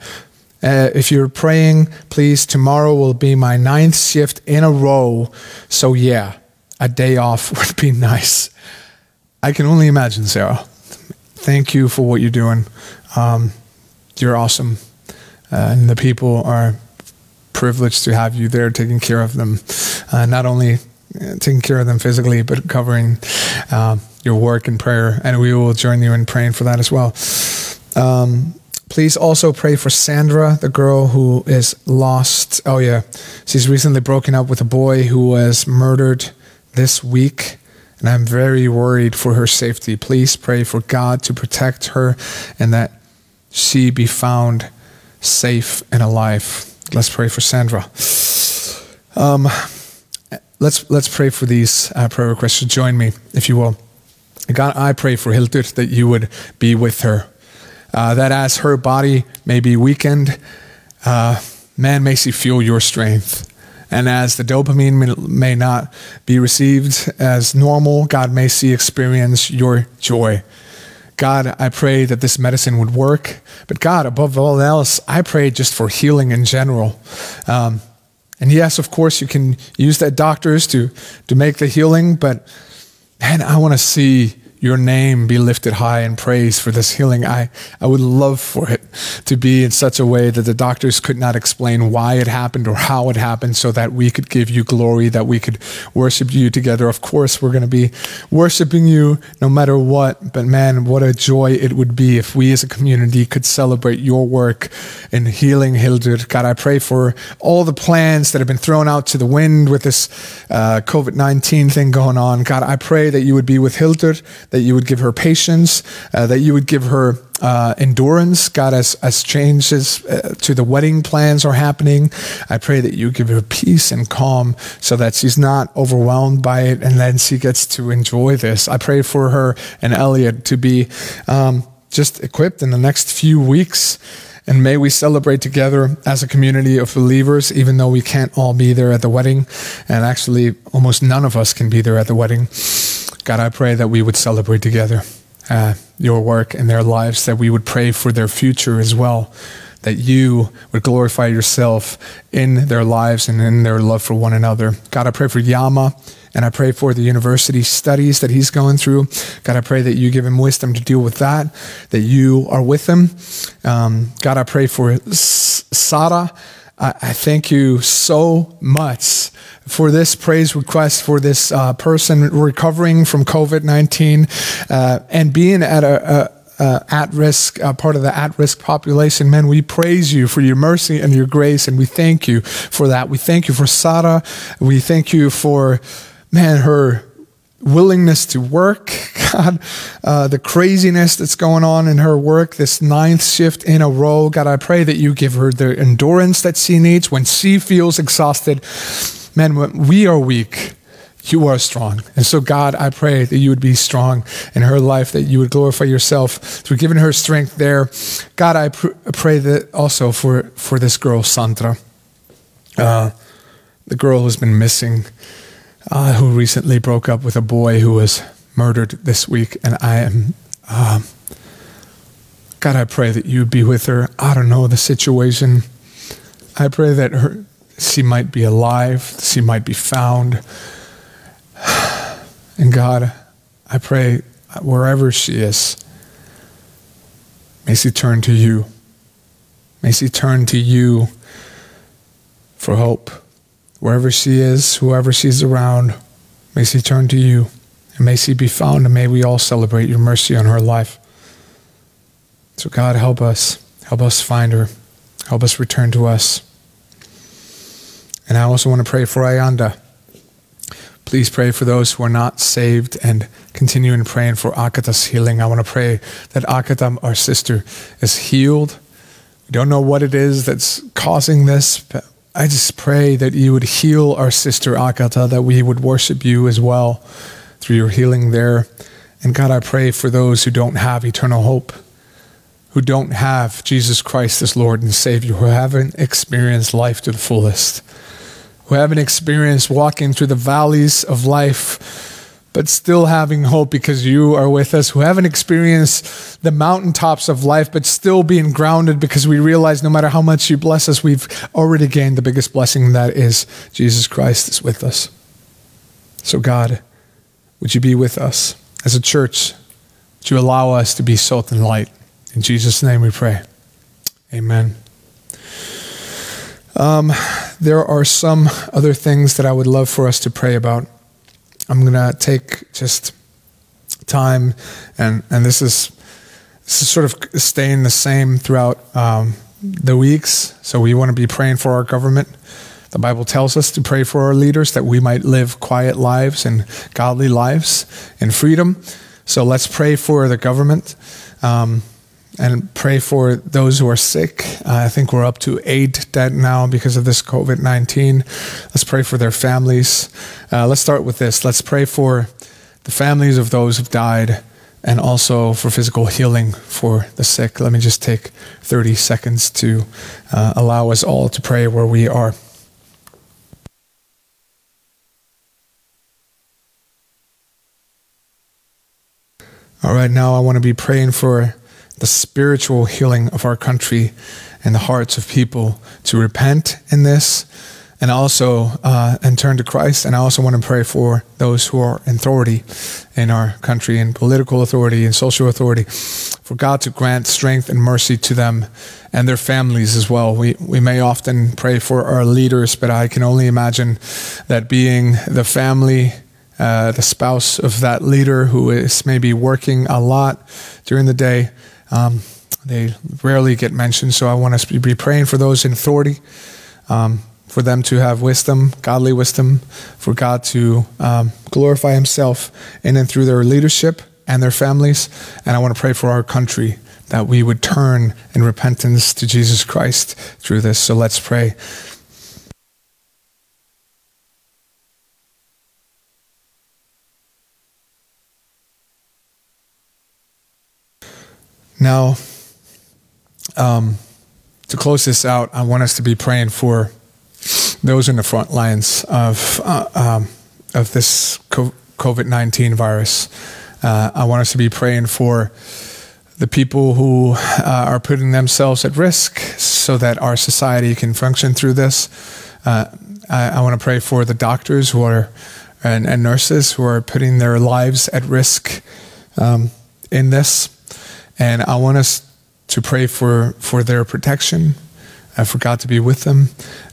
[SPEAKER 1] Uh, if you're praying, please, tomorrow will be my ninth shift in a row. So, yeah, a day off (laughs) would be nice. I can only imagine, Sarah. Thank you for what you're doing. Um, you're awesome. Uh, and the people are privileged to have you there taking care of them, uh, not only uh, taking care of them physically, but covering uh, your work and prayer. And we will join you in praying for that as well. Um, please also pray for Sandra, the girl who is lost. Oh, yeah. She's recently broken up with a boy who was murdered this week. And I'm very worried for her safety. Please pray for God to protect her and that she be found safe and alive. Let's pray for Sandra. Um, let's let's pray for these uh, prayer requests. Join me, if you will. God, I pray for Hildur that you would be with her. Uh, that as her body may be weakened, uh, man, may she feel your strength. And as the dopamine may, may not be received as normal, God, may she experience your joy. God, I pray that this medicine would work. But God, above all else, I pray just for healing in general. Um, and yes, of course, you can use that doctors to, to make the healing, but man, I want to see your name be lifted high in praise for this healing. I, I would love for it to be in such a way that the doctors could not explain why it happened or how it happened so that we could give you glory, that we could worship you together. Of course, we're going to be worshiping you no matter what. But man, what a joy it would be if we as a community could celebrate your work in healing Hildur. God, I pray for all the plans that have been thrown out to the wind with this uh, COVID 19 thing going on. God, I pray that you would be with Hildur that you would give her patience, uh, that you would give her uh, endurance. God, as, as changes uh, to the wedding plans are happening, I pray that you give her peace and calm so that she's not overwhelmed by it and then she gets to enjoy this. I pray for her and Elliot to be um, just equipped in the next few weeks. And may we celebrate together as a community of believers, even though we can't all be there at the wedding. And actually, almost none of us can be there at the wedding. God, I pray that we would celebrate together uh, your work in their lives, that we would pray for their future as well, that you would glorify yourself in their lives and in their love for one another. God, I pray for Yama. And I pray for the university studies that he's going through. God, I pray that you give him wisdom to deal with that, that you are with him. Um, God, I pray for Sada. I, I thank you so much for this praise request for this uh, person recovering from COVID 19 uh, and being at a, a uh, at risk, uh, part of the at risk population. Man, we praise you for your mercy and your grace, and we thank you for that. We thank you for Sarah. We thank you for, man, her willingness to work, God, uh, the craziness that's going on in her work, this ninth shift in a row. God, I pray that you give her the endurance that she needs when she feels exhausted man, when we are weak, you are strong. And so, God, I pray that you would be strong in her life, that you would glorify yourself through giving her strength there. God, I pr- pray that also for, for this girl, Sandra, uh, the girl who's been missing, uh, who recently broke up with a boy who was murdered this week. And I am, uh, God, I pray that you'd be with her. I don't know the situation. I pray that her, she might be alive, she might be found. (sighs) And God, I pray wherever she is, may she turn to you. May she turn to you for hope. Wherever she is, whoever she's around, may she turn to you. And may she be found, and may we all celebrate your mercy on her life. So, God, help us. Help us find her. Help us return to us. And I also want to pray for Ayanda. Please pray for those who are not saved and continue in praying for Akata's healing. I want to pray that Akata, our sister, is healed. We don't know what it is that's causing this, but I just pray that you would heal our sister Akata, that we would worship you as well through your healing there. And God, I pray for those who don't have eternal hope, who don't have Jesus Christ as Lord and Savior, who haven't experienced life to the fullest who haven't experienced walking through the valleys of life, but still having hope because you are with us, who haven't experienced the mountaintops of life, but still being grounded because we realize no matter how much you bless us, we've already gained the biggest blessing that is Jesus Christ is with us. So, God, would you be with us as a church? Would you allow us to be salt and light? In Jesus' name we pray. Amen. Um, there are some other things that I would love for us to pray about. I'm going to take just time, and, and this is this is sort of staying the same throughout um, the weeks. So we want to be praying for our government. The Bible tells us to pray for our leaders that we might live quiet lives and godly lives in freedom. So let's pray for the government. Um, and pray for those who are sick. Uh, I think we're up to eight dead now because of this COVID 19. Let's pray for their families. Uh, let's start with this. Let's pray for the families of those who've died and also for physical healing for the sick. Let me just take 30 seconds to uh, allow us all to pray where we are. All right, now I want to be praying for the spiritual healing of our country and the hearts of people to repent in this and also uh, and turn to Christ. And I also want to pray for those who are in authority in our country, in political authority and social authority, for God to grant strength and mercy to them and their families as well. We we may often pray for our leaders, but I can only imagine that being the family. Uh, the spouse of that leader who is maybe working a lot during the day, um, they rarely get mentioned, so I want us to be praying for those in authority, um, for them to have wisdom, godly wisdom, for God to um, glorify Himself in and through their leadership and their families. And I want to pray for our country that we would turn in repentance to Jesus Christ through this. So let's pray. Now, um, to close this out, I want us to be praying for those in the front lines of uh, um, of this COVID nineteen virus. Uh, I want us to be praying for the people who uh, are putting themselves at risk so that our society can function through this. Uh, I, I want to pray for the doctors who are and, and, nurses who are putting their lives at risk um, in this. And I want us to pray for, for their protection, uh, for God to be with them,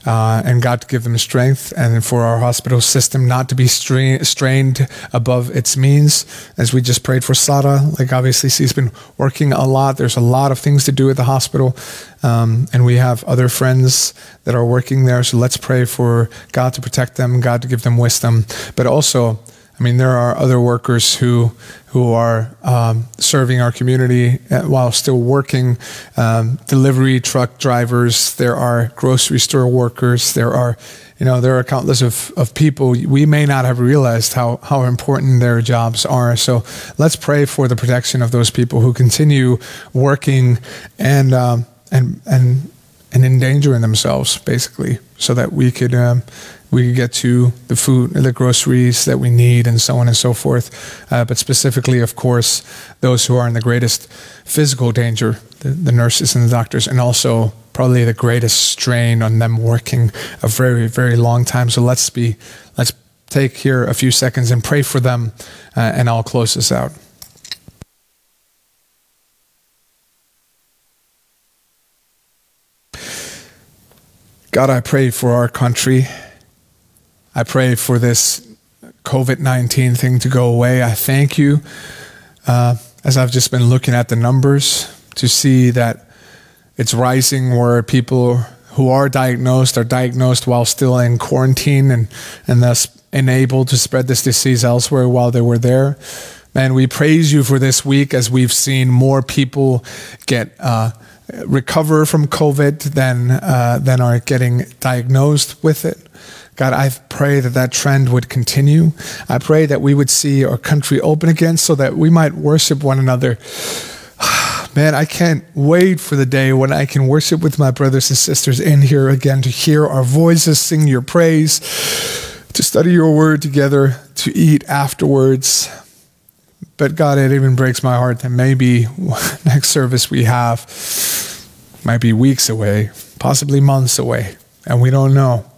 [SPEAKER 1] uh, and God to give them strength, and for our hospital system not to be strain, strained above its means. As we just prayed for Sara, like obviously she's been working a lot. There's a lot of things to do at the hospital, um, and we have other friends that are working there. So let's pray for God to protect them, God to give them wisdom, but also I mean, there are other workers who who are um, serving our community uh, while still working. Um, delivery truck drivers. There are grocery store workers. There are, you know, there are countless of, of people. We may not have realized how how important their jobs are. So let's pray for the protection of those people who continue working and um, and and and endangering themselves, basically, so that we could um, we could get to the food, and the groceries that we need, and so on and so forth. Uh, but specifically, of course, those who are in the greatest physical danger, the, the, nurses and the doctors, and also probably the greatest strain on them working a very, very long time. So let's be, let's take here a few seconds and pray for them, uh, and I'll close this out. God, I pray for our country. I pray for this COVID 19 thing to go away. I thank you uh, as I've just been looking at the numbers to see that it's rising where people who are diagnosed are diagnosed while still in quarantine and, and thus enabled to spread this disease elsewhere while they were there. Man, we praise you for this week as we've seen more people get uh, recover from COVID than uh, than are getting diagnosed with it. God, I pray that that trend would continue. I pray that we would see our country open again so that we might worship one another. (sighs) Man, I can't wait for the day when I can worship with my brothers and sisters in here again to hear our voices sing your praise, to study your word together, to eat afterwards. But God, it even breaks my heart that maybe (laughs) next service we have might be weeks away, possibly months away, and we don't know.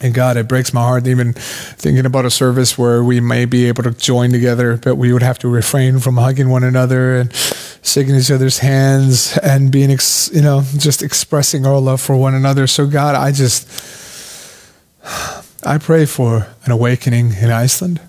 [SPEAKER 1] And God, it breaks my heart even thinking about a service where we may be able to join together, but we would have to refrain from hugging one another and shaking each other's hands and being, ex- you know, just expressing our love for one another. So, God, I just, (sighs) I pray for an awakening in Iceland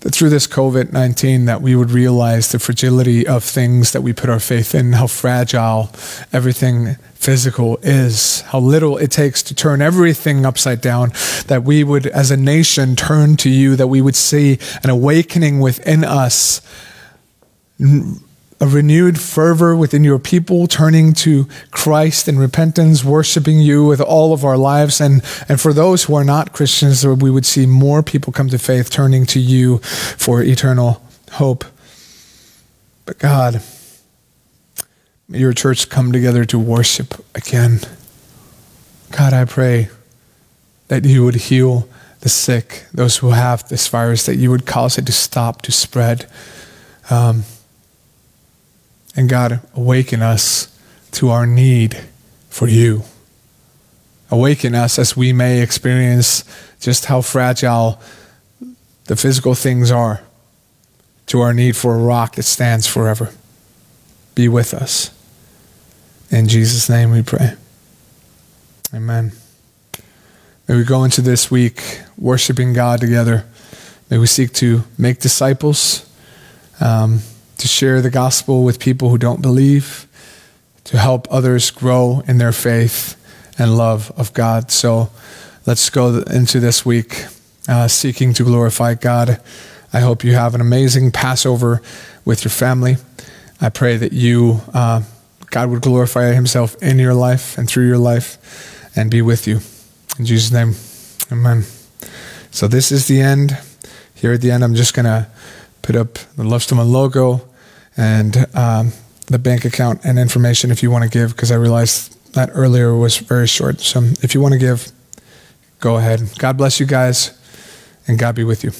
[SPEAKER 1] that through this COVID 19 that we would realize the fragility of things that we put our faith in, how fragile everything physical is, how little it takes to turn everything upside down, that we would, as a nation, turn to you, that we would see an awakening within us a renewed fervor within your people, turning to Christ in repentance, worshiping you with all of our lives. And, and for those who are not Christians, we would see more people come to faith, turning to you for eternal hope. But God, may your church come together to worship again. God, I pray that you would heal the sick, those who have this virus, that you would cause it to stop, to spread. Um, and God, awaken us to our need for you. Awaken us as we may experience just how fragile the physical things are to our need for a rock that stands forever. Be with us. In Jesus' name we pray. Amen. May we go into this week worshiping God together. May we seek to make disciples. Um, to share the gospel with people who don't believe, to help others grow in their faith and love of God. So let's go into this week uh, seeking to glorify God I hope you have an amazing Passover with your family. I pray that you, uh, God would glorify Himself in your life and through your life and be with you. In Jesus' name, amen. So, this is the end. Here at the end, I'm just going to put up the Loftstofan logo and um, the bank account and information if you want to give, because I realized that earlier was very short. So, if you want to give, go ahead. God bless you guys, and God be with you.